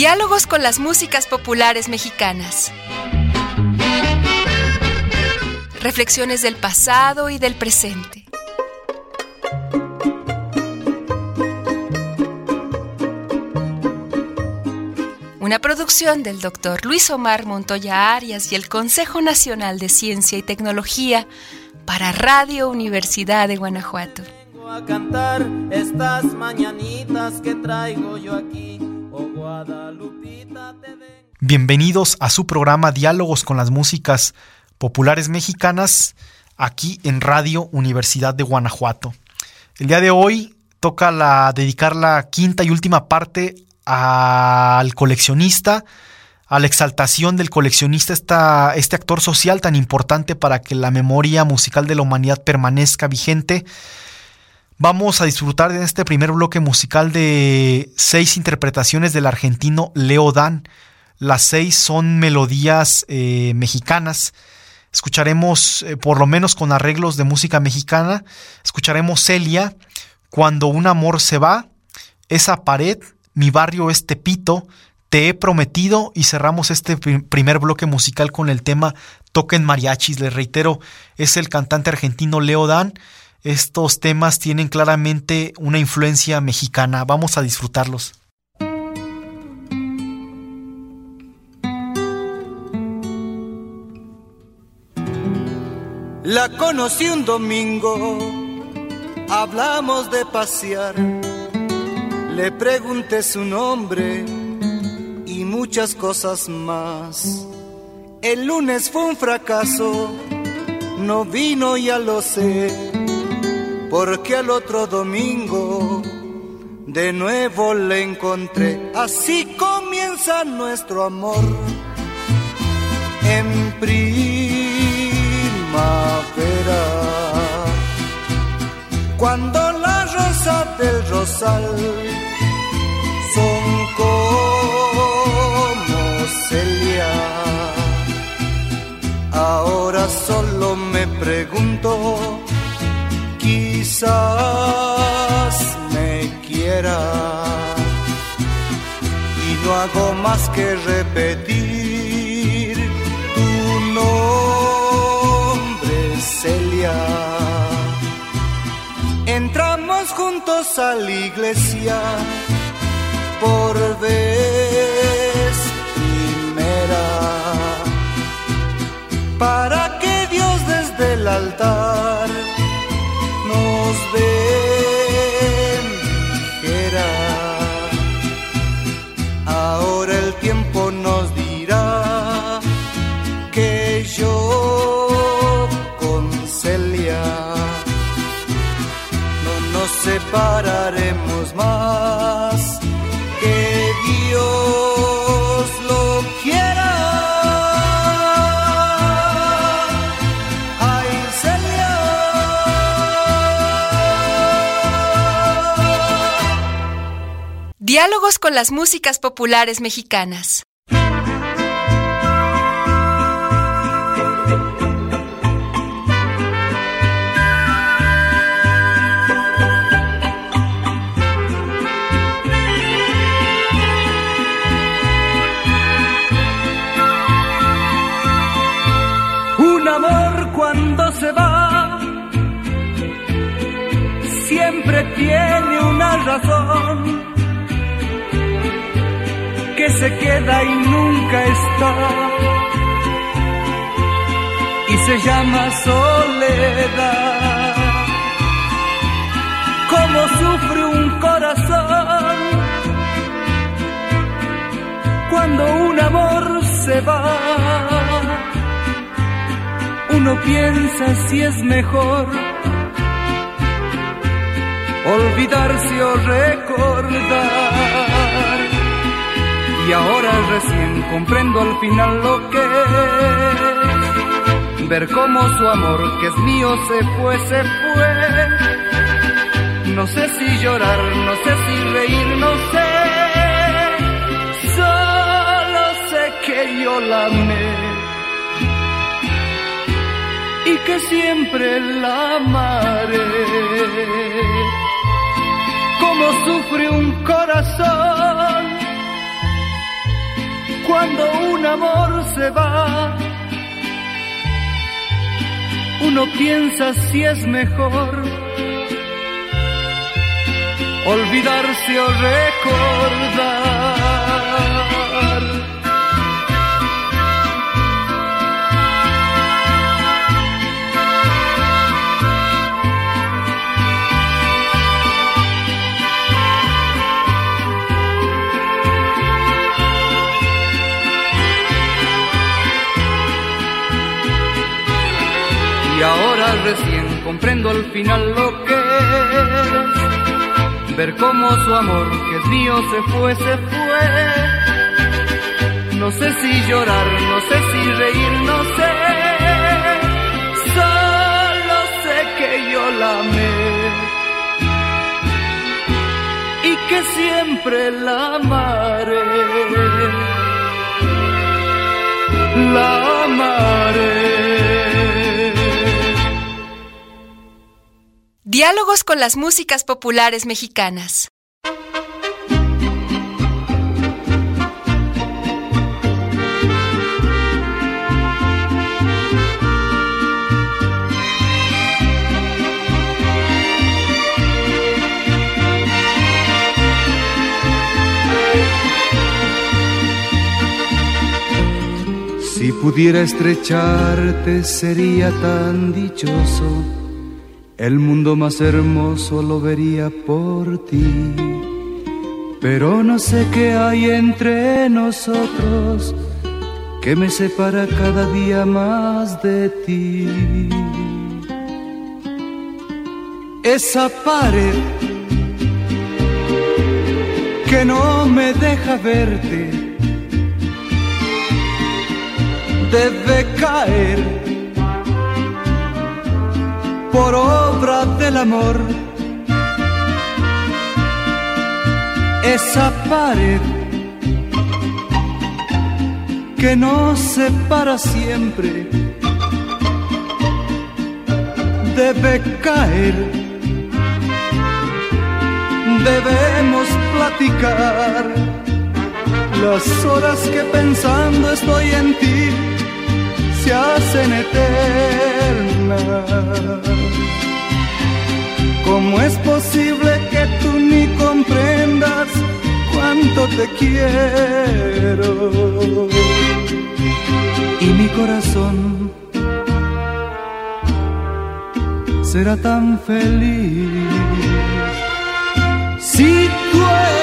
Diálogos con las músicas populares mexicanas. Reflexiones del pasado y del presente. Una producción del doctor Luis Omar Montoya Arias y el Consejo Nacional de Ciencia y Tecnología para Radio Universidad de Guanajuato. A cantar estas mañanitas que traigo yo aquí. Bienvenidos a su programa Diálogos con las Músicas Populares Mexicanas, aquí en Radio Universidad de Guanajuato. El día de hoy toca la, dedicar la quinta y última parte al coleccionista, a la exaltación del coleccionista, esta, este actor social tan importante para que la memoria musical de la humanidad permanezca vigente. Vamos a disfrutar en este primer bloque musical de seis interpretaciones del argentino Leo Dan. Las seis son melodías eh, mexicanas. Escucharemos, eh, por lo menos con arreglos de música mexicana, escucharemos Celia, Cuando un amor se va, Esa pared, Mi barrio es Tepito, Te he prometido y cerramos este primer bloque musical con el tema Toquen mariachis. Les reitero, es el cantante argentino Leo Dan estos temas tienen claramente una influencia mexicana. Vamos a disfrutarlos. La conocí un domingo, hablamos de pasear, le pregunté su nombre y muchas cosas más. El lunes fue un fracaso, no vino, ya lo sé porque al otro domingo de nuevo le encontré. Así comienza nuestro amor en primavera. Cuando las rosas del rosal son como Celia. Ahora solo me pregunto me quiera y no hago más que repetir tu nombre, Celia. Entramos juntos a la iglesia por vez primera para que Dios desde el altar nos separaremos más. Que Dios lo quiera. Ay, Celia. Diálogos con las músicas populares mexicanas. Tiene una razón que se queda y nunca está y se llama soledad. Como sufre un corazón cuando un amor se va uno piensa si es mejor olvidarse o recordar. Y ahora recién comprendo al final lo que es ver cómo su amor que es mío se fue, se fue. No sé si llorar, no sé si reír, no sé. Solo sé que yo la amé y que siempre la amaré. Como sufre un corazón cuando un amor se va. Uno piensa si es mejor olvidarse o recordar. Recién comprendo al final lo que es ver cómo su amor que es mío se fue, se fue. No sé si llorar, no sé si reír, no sé. Solo sé que yo la amé y que siempre la amaré. La amaré. Diálogos con las músicas populares mexicanas. Si pudiera estrecharte sería tan dichoso el mundo más hermoso lo vería por ti. Pero no sé qué hay entre nosotros que me separa cada día más de ti. Esa pared que no me deja verte debe caer por obra del amor. Esa pared que nos separa siempre debe caer. Debemos platicar las horas que pensando estoy en ti se hacen eternas. ¿Cómo es posible que tú ni comprendas cuánto te quiero? Y mi corazón será tan feliz si tú eres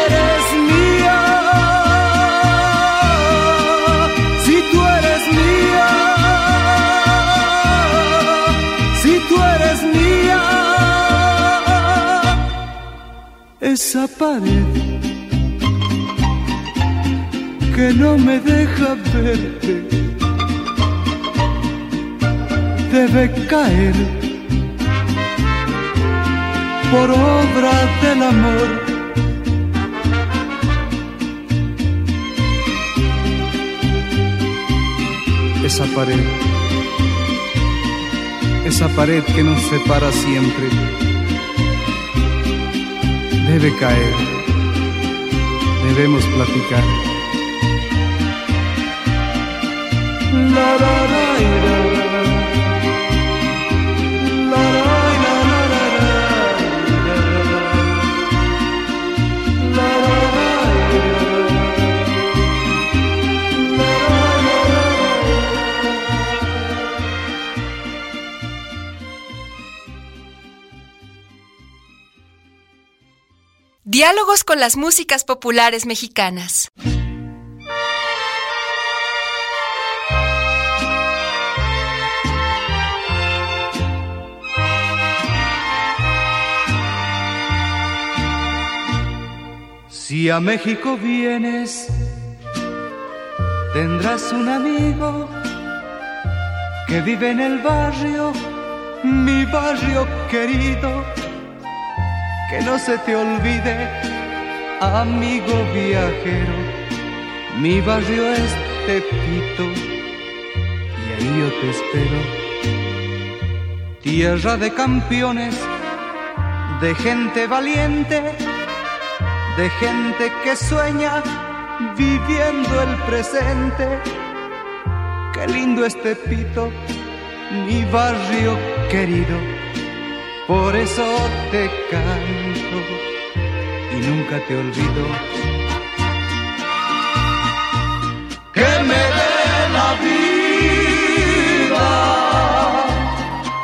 esa pared que no me deja verte debe caer por obra del amor. Esa pared, esa pared que nos separa siempre debe caer. Debemos platicar. La, la, la, Diálogos con las músicas populares mexicanas. Si a México vienes, tendrás un amigo que vive en el barrio, mi barrio querido que no se te olvide, amigo viajero, mi barrio es Tepito y ahí yo te espero. Tierra de campeones, de gente valiente, de gente que sueña viviendo el presente. Qué lindo este pito, mi barrio querido, por eso te canto y nunca te olvido. Que me dé la vida,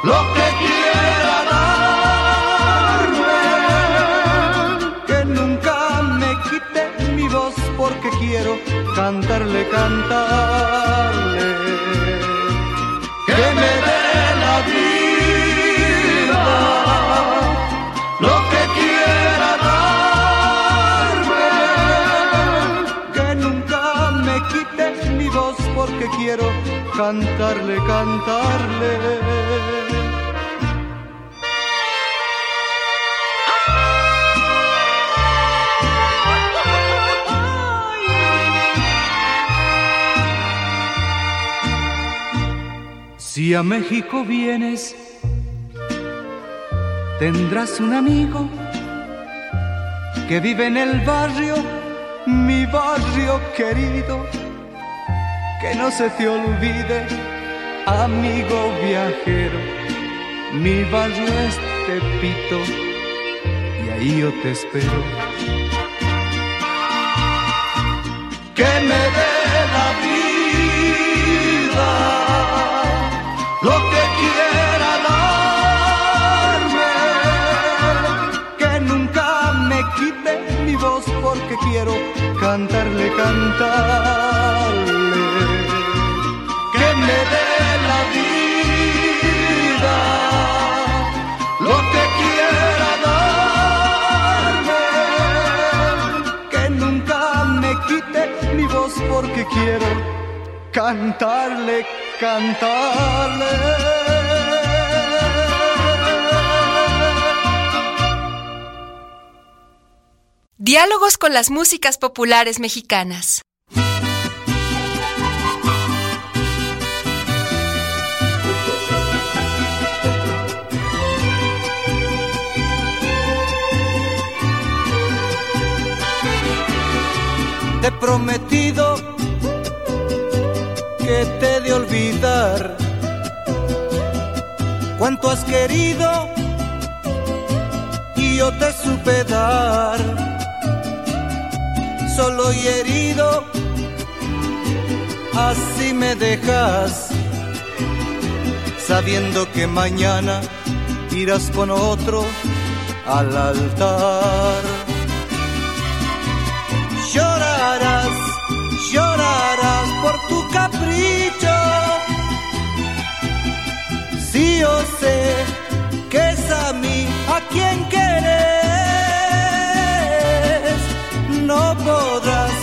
lo que quiera darme, que nunca me quite mi voz porque quiero cantarle, cantarle. Que me dé la vida, porque quiero cantarle, cantarle. Si a México vienes, tendrás un amigo que vive en el barrio, mi barrio querido, que no se te olvide, amigo viajero, mi barrio es Tepito y ahí yo te espero. Que me dé la vida lo que quiera darme, que nunca me quite mi voz porque quiero cantarle, cantarle, porque quiero cantarle, cantarle. Diálogos con las músicas populares mexicanas. Te he prometido que te de olvidar. Cuánto has querido y yo te supe dar solo y herido así me dejas sabiendo que mañana irás con otro al altar llorarás llorarás por tu capricho. Sí, yo sé que es a mí a quien quieres. No podrás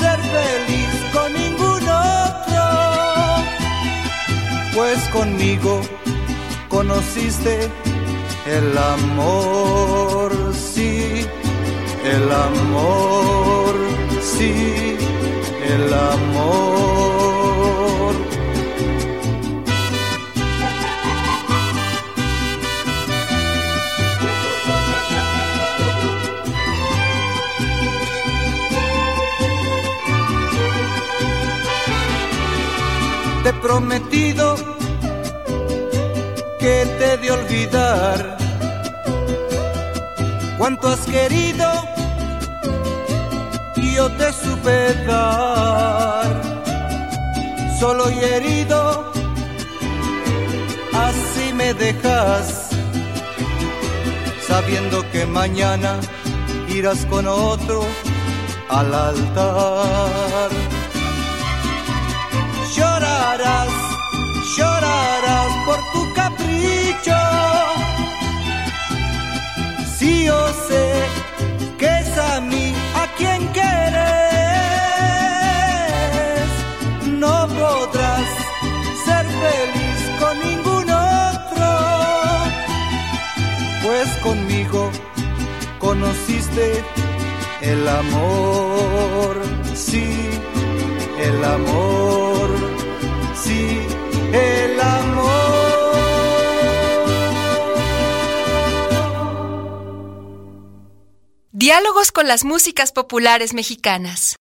ser feliz con ningún otro, pues conmigo conociste el amor, sí, el amor, sí el amor. Te he prometido que te de olvidar cuánto has querido yo te supe dar, solo y herido, así me dejas, sabiendo que mañana irás con otro al altar. Llorarás, llorarás por tu capricho, si yo sé que es a mí conociste el amor, sí, el amor, sí, el amor. Diálogos con las músicas populares mexicanas.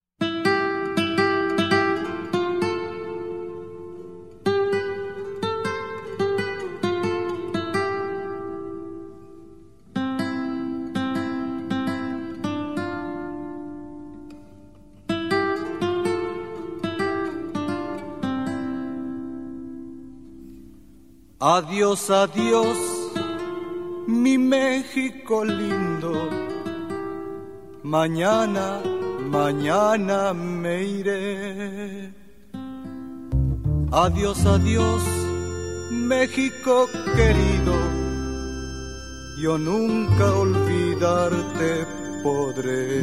Adiós, adiós, mi México lindo. Mañana, mañana me iré. Adiós, adiós, México querido. Yo nunca olvidarte podré.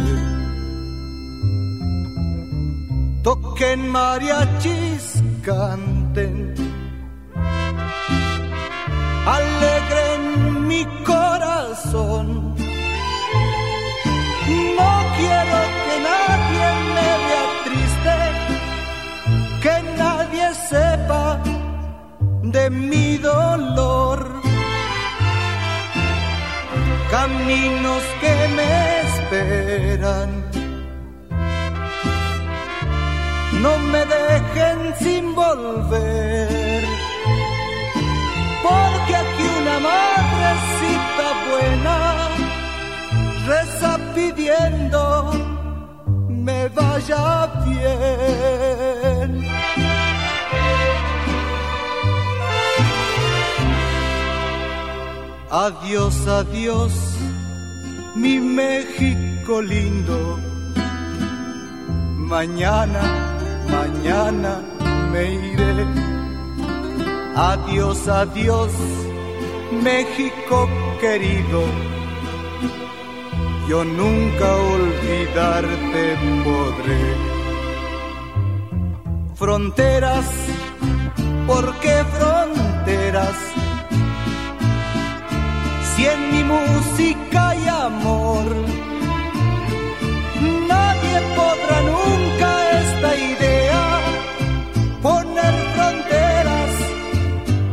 Toquen mariachis, canten alegre en mi corazón. No quiero que nadie me vea triste, que nadie sepa de mi dolor. Caminos que me esperan. No me dejen sin volver porque aquí una madrecita buena reza pidiendo me vaya bien. Adiós, adiós, mi México lindo. Mañana, mañana me iré Adiós, adiós, México querido. Yo nunca olvidarte podré. Fronteras, ¿por qué fronteras? Si en mi música hay amor, nadie podrá nunca esta idea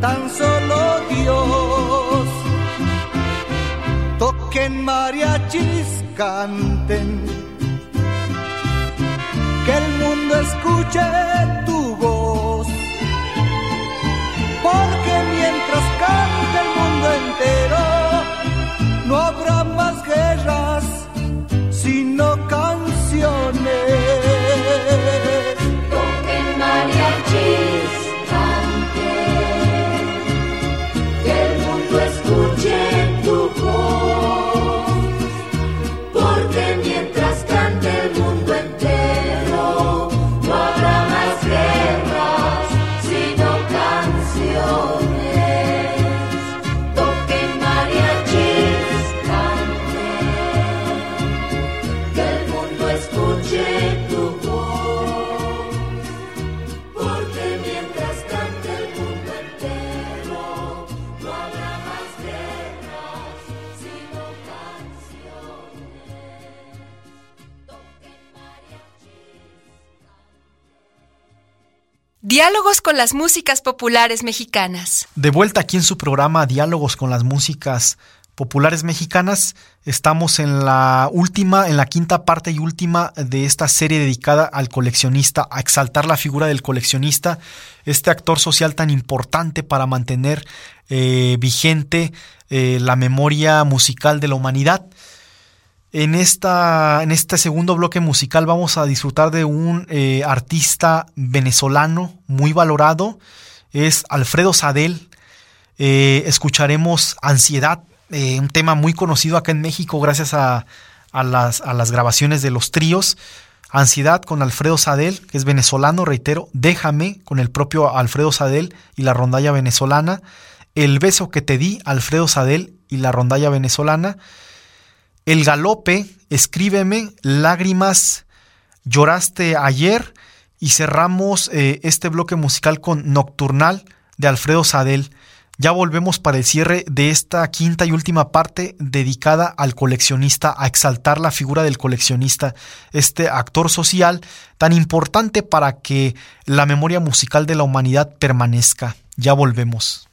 tan solo Dios. Toquen mariachis, canten, que el mundo escuche tu voz. Porque mientras cante el mundo entero, Diálogos con las músicas populares mexicanas. De vuelta aquí en su programa Diálogos con las músicas populares mexicanas, estamos en la última, en la quinta parte y última de esta serie dedicada al coleccionista, a exaltar la figura del coleccionista, este actor social tan importante para mantener eh, vigente eh, la memoria musical de la humanidad. En, esta, en este segundo bloque musical vamos a disfrutar de un eh, artista venezolano muy valorado, es Alfredo Sadel. Eh, escucharemos Ansiedad, eh, un tema muy conocido acá en México gracias a, las, a las grabaciones de los tríos. Ansiedad con Alfredo Sadel, que es venezolano, reitero, Déjame con el propio Alfredo Sadel y la rondalla venezolana. El beso que te di, Alfredo Sadel y la rondalla venezolana. El galope, escríbeme, lágrimas, lloraste ayer y cerramos eh, este bloque musical con Nocturnal de Alfredo Sadel. Ya volvemos para el cierre de esta quinta y última parte dedicada al coleccionista, a exaltar la figura del coleccionista, este actor social tan importante para que la memoria musical de la humanidad permanezca. Ya volvemos.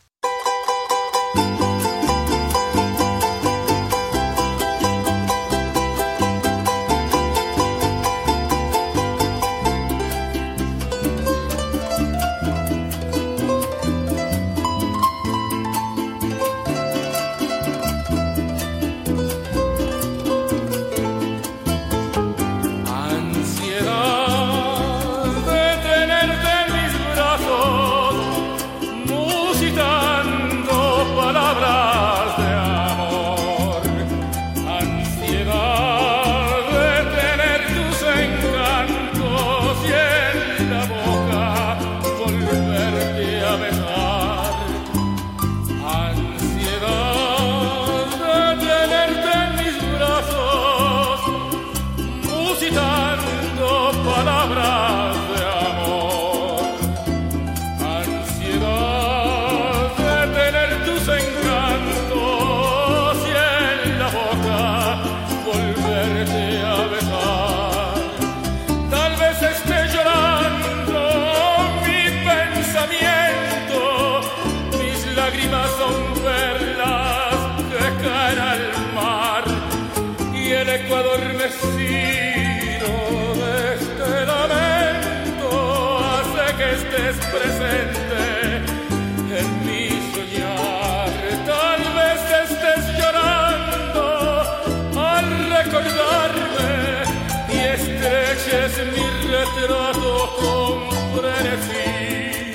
Retrato con frenesí.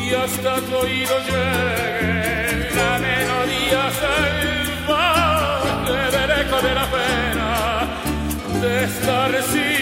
Y hasta tu oído llegue la melodía salvaje del eco de la pena de estar sin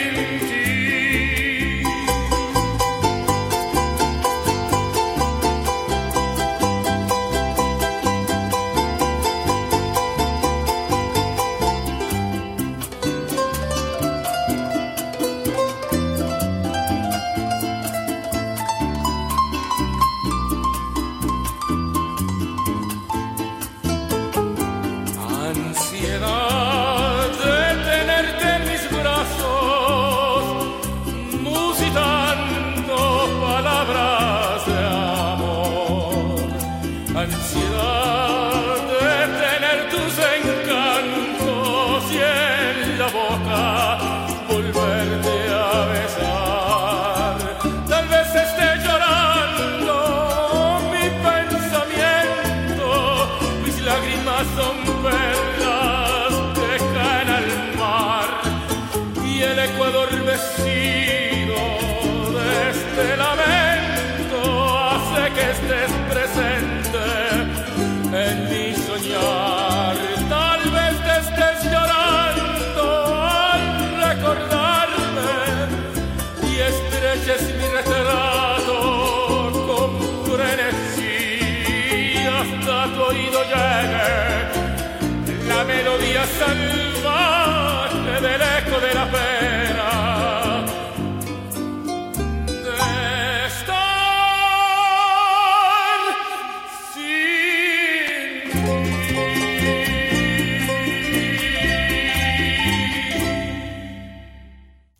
eco de la pena.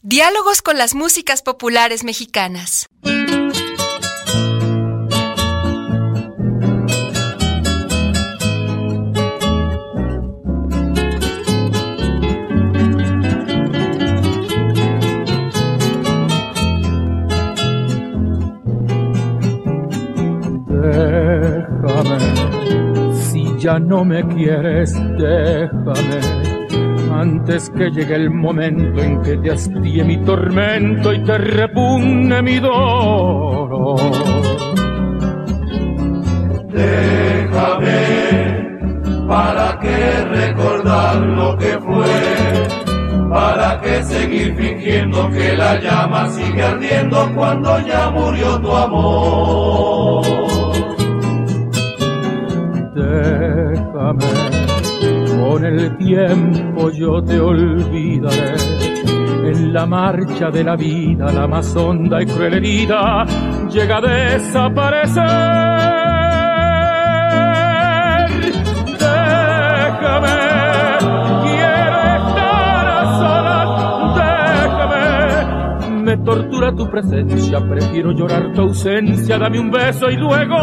Diálogos con las músicas populares mexicanas. Ya no me quieres, déjame. Antes que llegue el momento en que te hastíe mi tormento y te repugne mi dolor. Déjame, ¿para qué recordar lo que fue? ¿Para qué seguir fingiendo que la llama sigue ardiendo cuando ya murió tu amor? Déjame, con el tiempo yo te olvidaré. En la marcha de la vida, la más honda y cruel herida llega a desaparecer. Déjame, quiero estar a solas. Déjame, me tortura tu presencia, prefiero llorar tu ausencia. Dame un beso y luego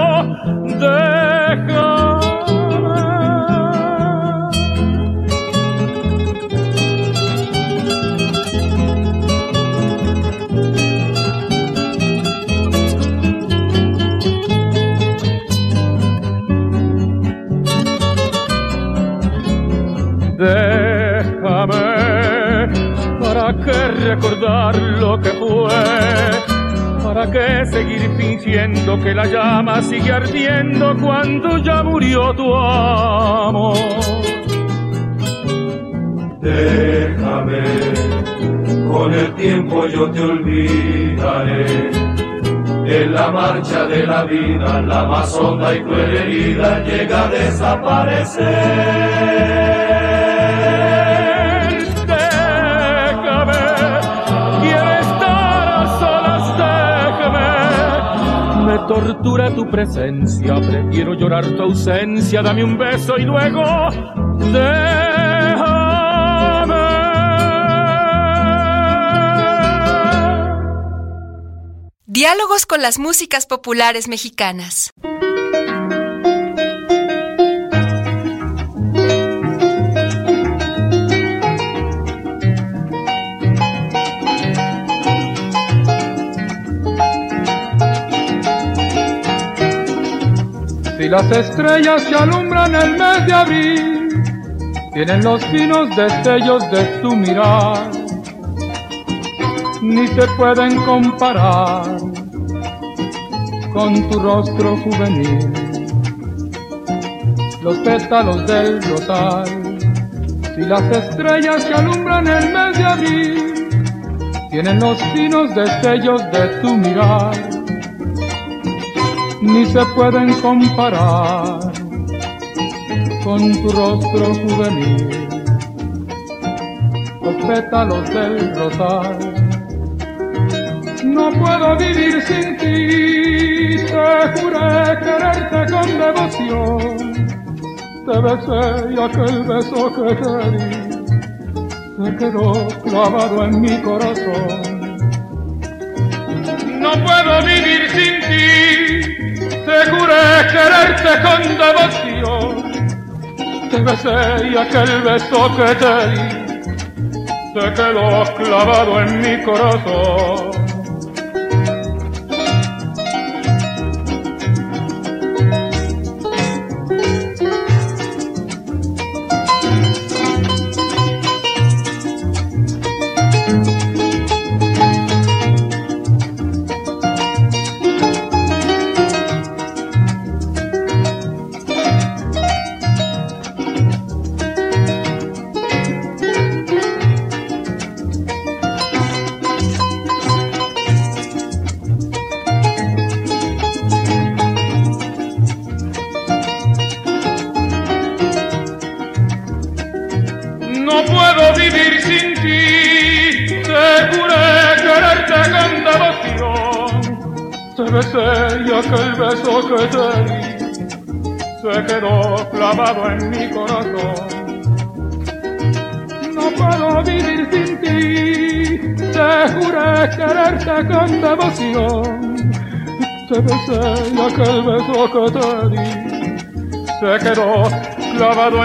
déjame. Recordar lo que fue? ¿Para qué seguir fingiendo que la llama sigue ardiendo cuando ya murió tu amor? Déjame, con el tiempo yo te olvidaré. En la marcha de la vida, la más honda y cruel herida llega a desaparecer. Tortura tu presencia, prefiero llorar tu ausencia. Dame un beso y luego déjame. Diálogos con las músicas populares mexicanas. Si las estrellas que alumbran el mes de abril. Tienen los finos destellos de tu mirar, ni se pueden comparar con tu rostro juvenil. Los pétalos del rosal, si las estrellas que alumbran el mes de abril. Tienen los finos destellos de tu mirar, ni se pueden comparar con tu rostro juvenil. Los pétalos del rosal no puedo vivir sin ti, te juré quererte con devoción. Te besé y aquel beso que te di se quedó clavado en mi corazón. No puedo vivir sin ti, te juré quererte con devoción. Te besé y aquel beso que te di se quedó clavado en mi corazón.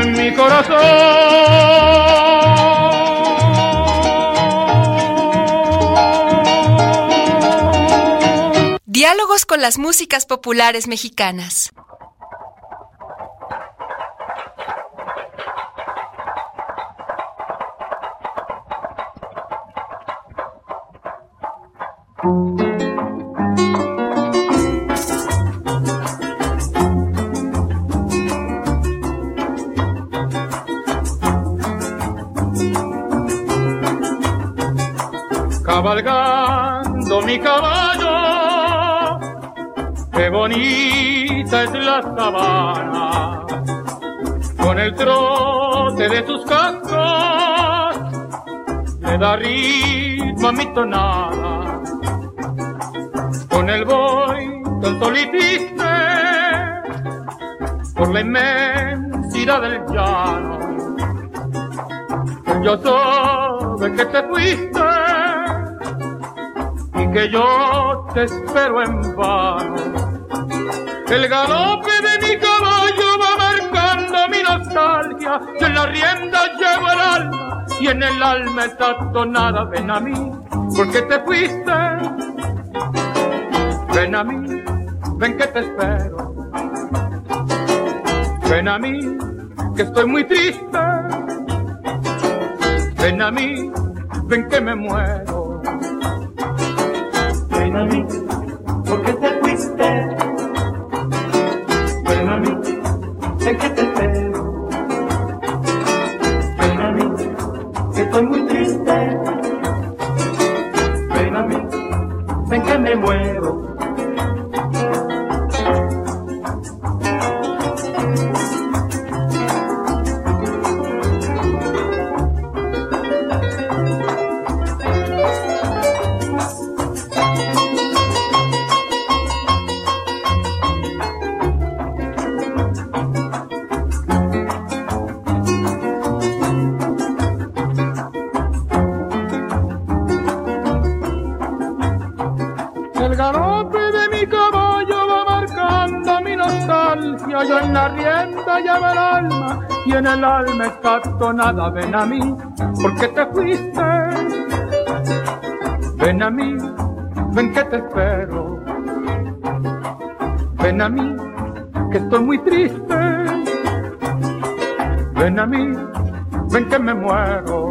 En mi corazón. Diálogos con las músicas populares mexicanas. Mi caballo Qué bonita es la sabana, con el trote de tus cascos, le da ritmo a mi tonada. Con el boy solipiste, por la inmensidad del llano. Yo soy que te fuiste que yo te espero en vano el galope de mi caballo va marcando mi nostalgia. Yo en la rienda llevo el alma y en el alma está tonada. Ven a mí, porque te fuiste. Ven a mí, ven que te espero. Ven a mí, que estoy muy triste. Ven a mí, ven que me muero. Ven a mí, porque te fuiste. sé que te espero. Ven a mí, que estoy muy triste. Ven a mí, ven que me muero. Ven a mí, porque te fuiste. Ven a mí, ven que te espero. Ven a mí, porque estoy muy triste. Ven a mí, ven que me muero.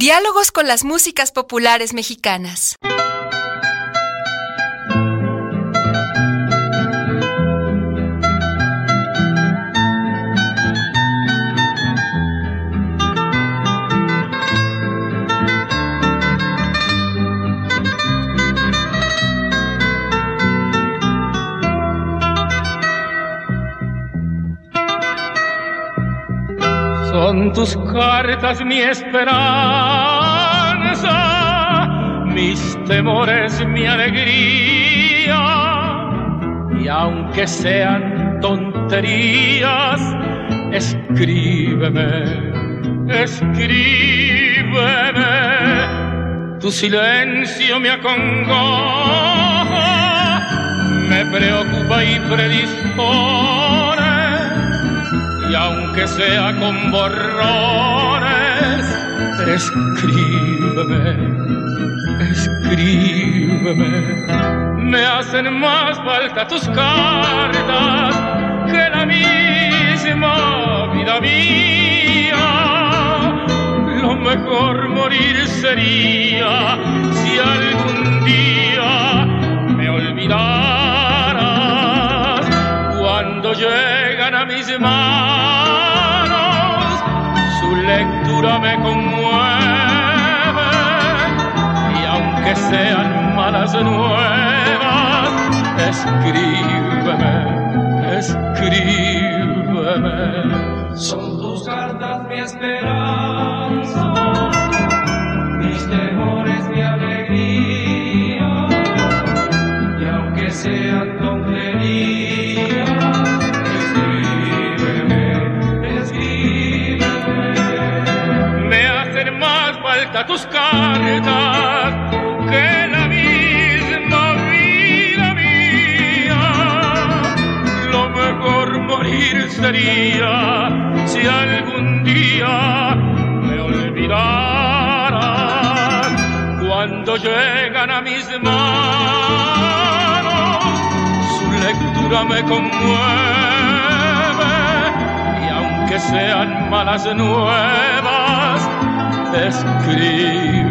Diálogos con las músicas populares mexicanas. Tus cartas mi esperanza, mis temores mi alegría. Y aunque sean tonterías, escríbeme, escríbeme. Tu silencio me acongoja, me preocupa y predispone y aunque sea con borrones, escríbeme, escríbeme. Me hacen más falta tus cartas que la misma vida mía. Lo mejor morir sería si algún día me olvidaras cuando llegan a mis manos, su lectura me conmueve y aunque sean malas nuevas, escríbeme, escríbeme. Si algún día me olvidaras cuando llegan a mis manos. Su lectura me conmueve y aunque sean malas nuevas, escríbeme.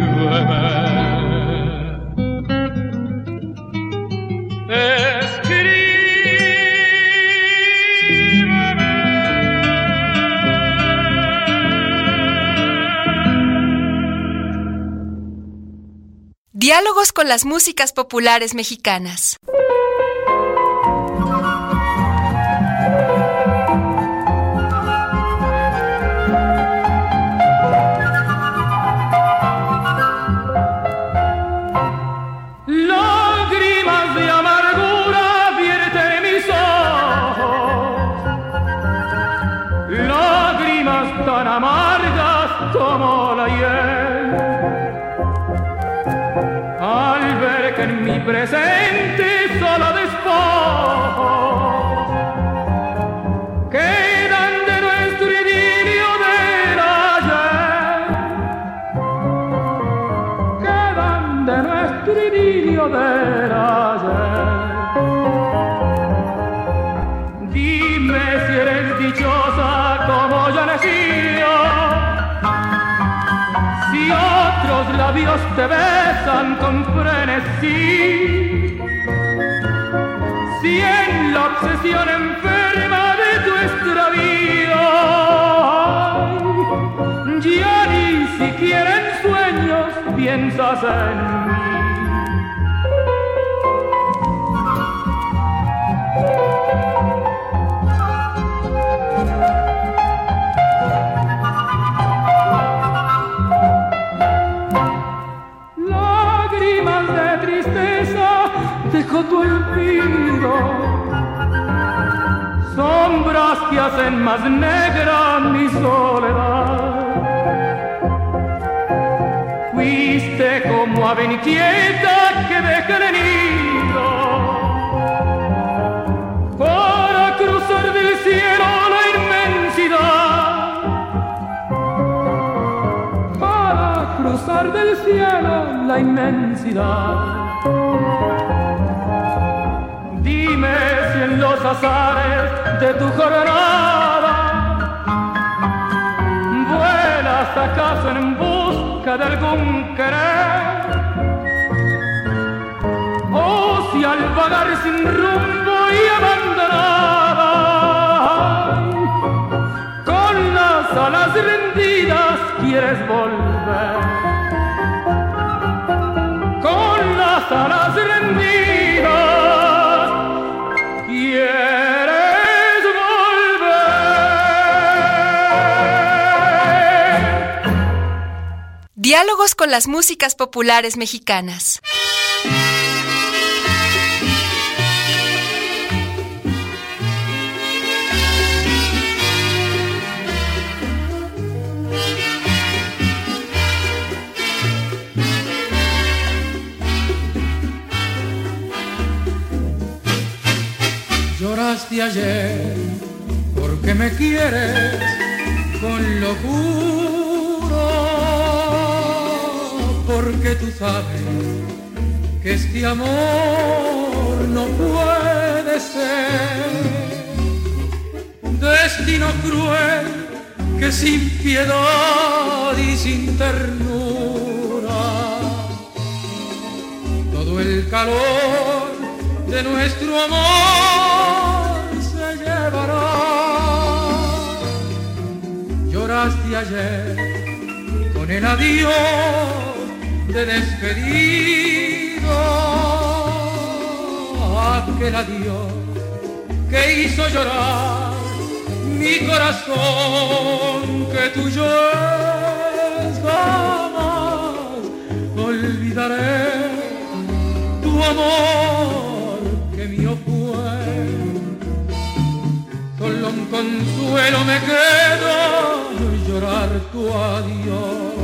Diálogos con las músicas populares mexicanas. En mi presente si en la obsesión enferma de tu extravío ya ni siquiera en sueños piensas en que hacen más negra mi soledad. Fuiste como ave inquieta que deja el nido para cruzar del cielo la inmensidad. Para cruzar del cielo la inmensidad. Los azares de tu jornada. Vuelas acaso en busca de algún querer. O si al vagar sin rumbo y Diálogos con las músicas populares mexicanas. Lloraste ayer porque me quieres con locura, porque tú sabes que este amor no puede ser destino cruel que sin piedad y sin ternura todo el calor de nuestro amor se llevará. Lloraste ayer con el adiós de despedido, aquel adiós que hizo llorar mi corazón que tuyo es jamás olvidaré tu amor que mío fue. Solo un consuelo me queda llorar tu adiós.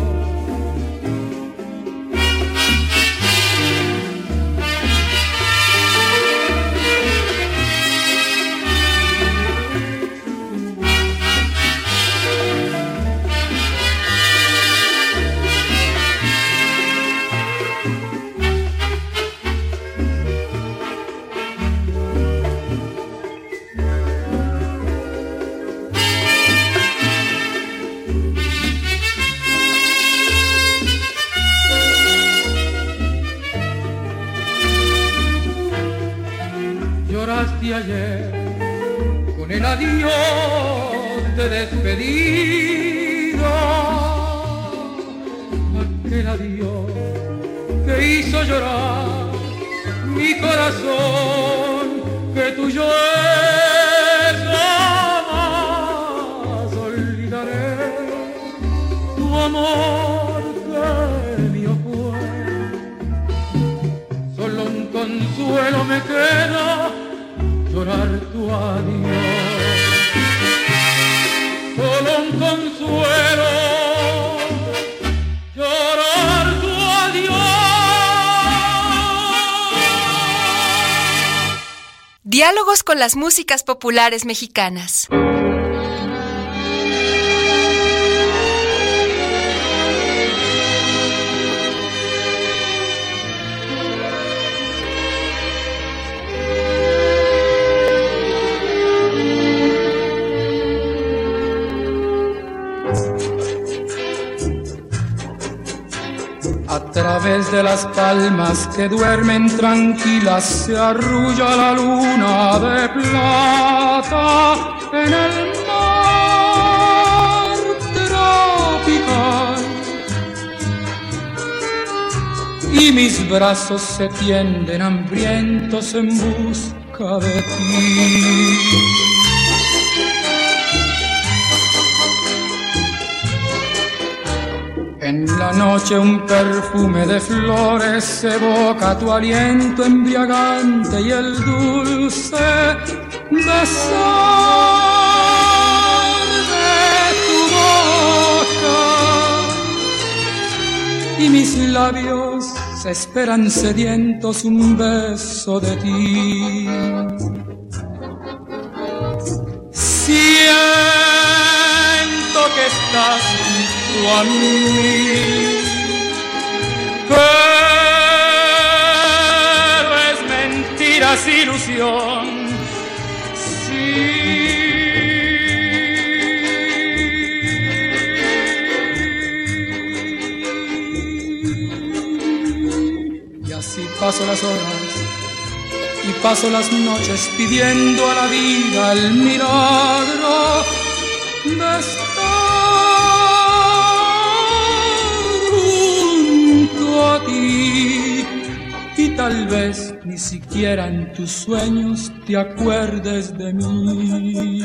Adiós de despedido, aquel adiós que hizo llorar mi corazón que tuyo es jamás olvidaré. Tu amor que mío fue solo un consuelo me queda llorar tu adiós Diálogos con las músicas populares mexicanas. Través de las palmas que duermen tranquilas se arrulla la luna de plata en el mar tropical. Y mis brazos se tienden hambrientos en busca de ti. En la noche un perfume de flores evoca tu aliento embriagante y el dulce besar de tu boca y mis labios se esperan sedientos un beso de ti. Siento que estás junto a mí, pero es mentira, es ilusión. Y así paso las horas y paso las noches pidiendo a la vida el milagro de Y tal vez ni siquiera en tus sueños te acuerdes de mí.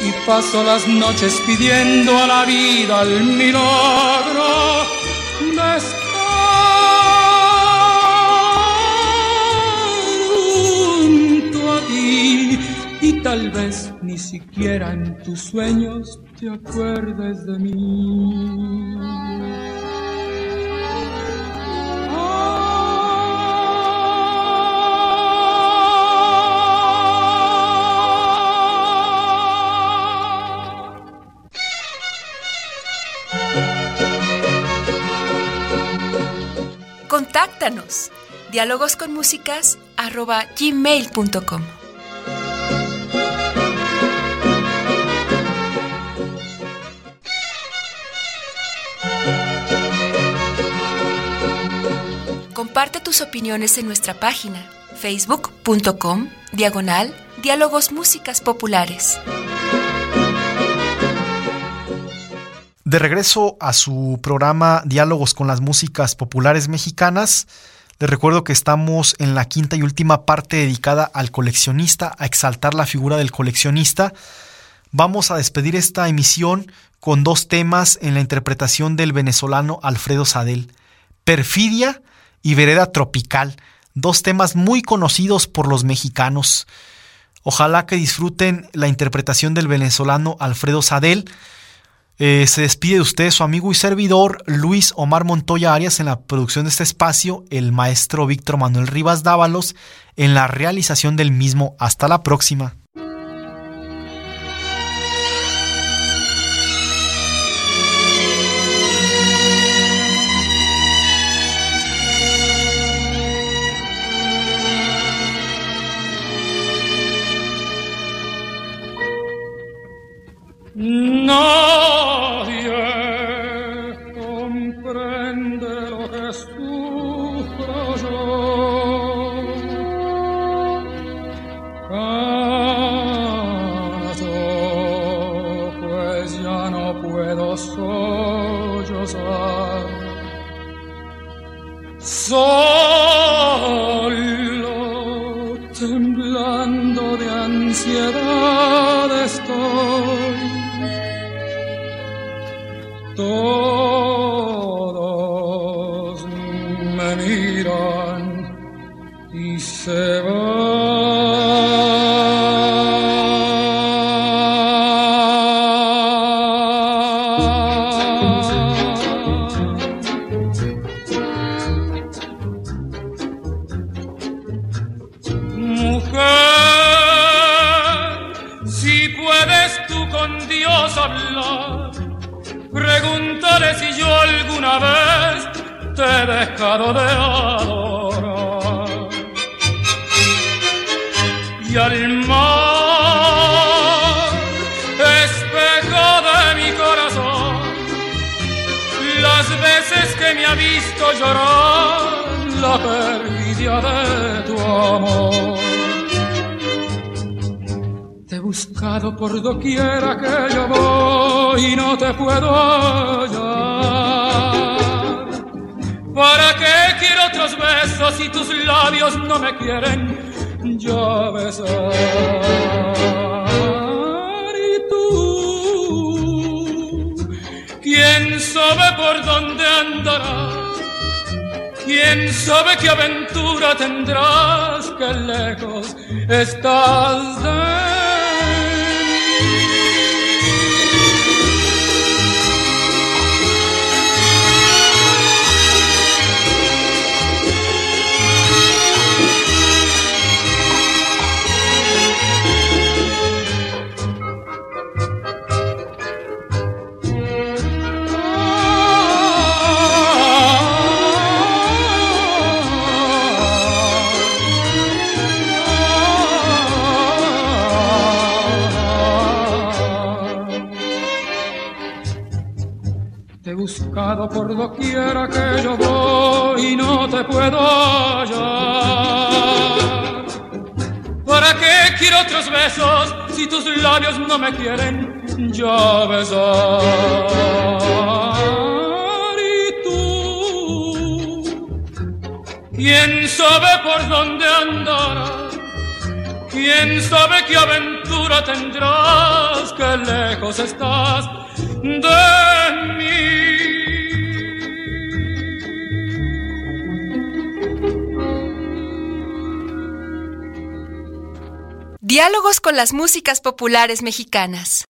Y paso las noches pidiendo a la vida el milagro de estar junto a ti y tal vez ni siquiera en tus sueños te acuerdes de mí. Contáctanos. Gmail.com. Comparte tus opiniones en nuestra página facebook.com diagonal diálogos músicas populares. De regreso a su programa Diálogos con las músicas populares mexicanas, les recuerdo que estamos en la quinta y última parte dedicada al coleccionista, a exaltar la figura del coleccionista. Vamos a despedir esta emisión con dos temas en la interpretación del venezolano Alfredo Sadel, Perfidia y Vereda Tropical, dos temas muy conocidos por los mexicanos. Ojalá que disfruten la interpretación del venezolano Alfredo Sadel. Eh, se despide de usted su amigo y servidor Luis Omar Montoya Arias en la producción de este espacio, el maestro Víctor Manuel Rivas Dávalos en la realización del mismo. Hasta la próxima. Buscado por doquiera que yo voy y no te puedo hallar. ¿Para qué quiero otros besos si tus labios no me quieren ya besar? Y tú, ¿quién sabe por dónde andarás? ¿Quién sabe qué aventura tendrás? Que lejos estás de buscado por doquiera que yo voy y no te puedo hallar. ¿Para qué quiero otros besos si tus labios no me quieren ya besar? Y tú, ¿quién sabe por dónde andarás? ¿Quién sabe qué aventura tendrás? Que lejos estás de mí. Diálogos con las músicas populares mexicanas.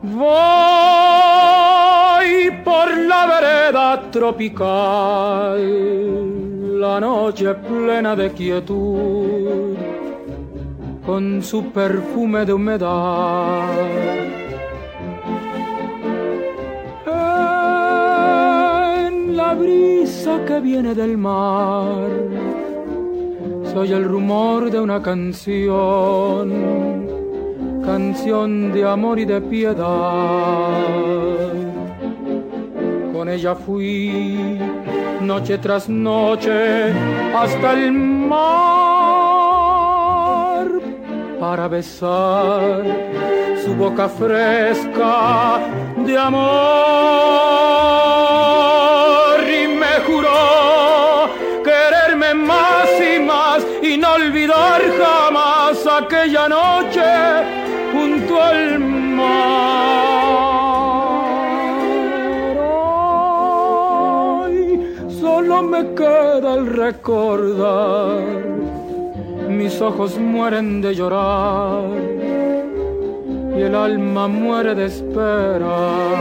Voy por la vereda tropical de quietud, con su perfume de humedad. En la brisa que viene del mar, soy el rumor de una canción, canción de amor y de piedad. Con ella fui noche tras noche hasta el mar para besar su boca fresca de amor. Y me juró quererme más y más y no olvidar jamás aquella noche queda el recordar. Mis ojos mueren de llorar y el alma muere de esperar.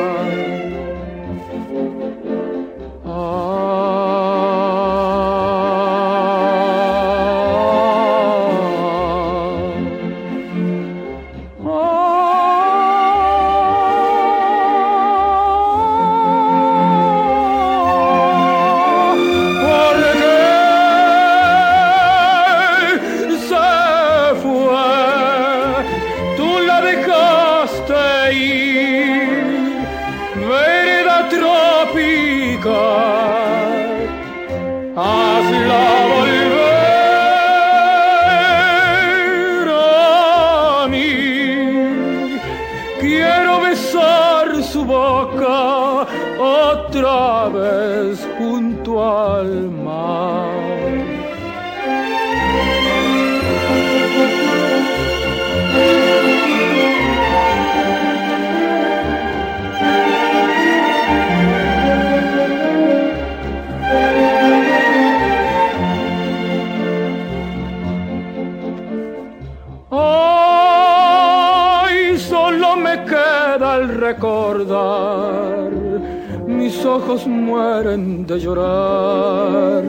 Ojos mueren de llorar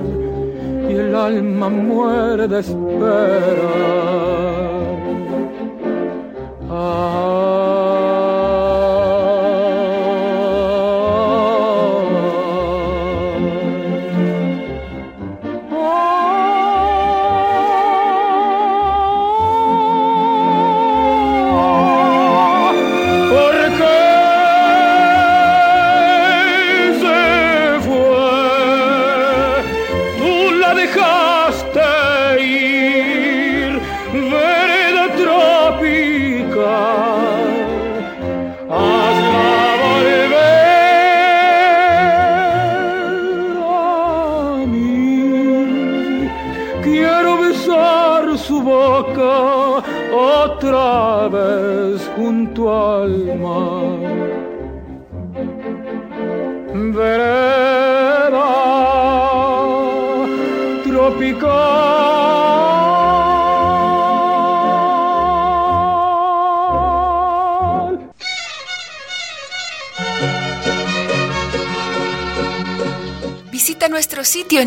y el alma muere de esperar.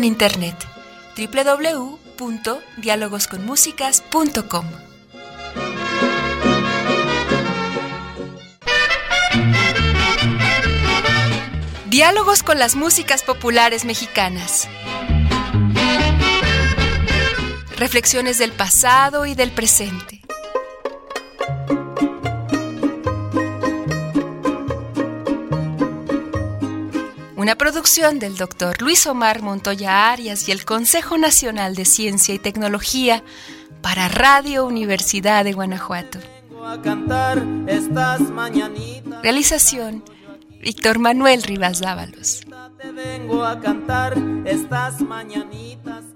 Internet www.dialogosconmusicas.com. Diálogos con las músicas populares mexicanas. Reflexiones del pasado y del presente. Una producción del doctor Luis Omar Montoya Arias y el Consejo Nacional de Ciencia y Tecnología para Radio Universidad de Guanajuato. Realización Víctor Manuel Rivas Dávalos. Te vengo a cantar estas mañanitas.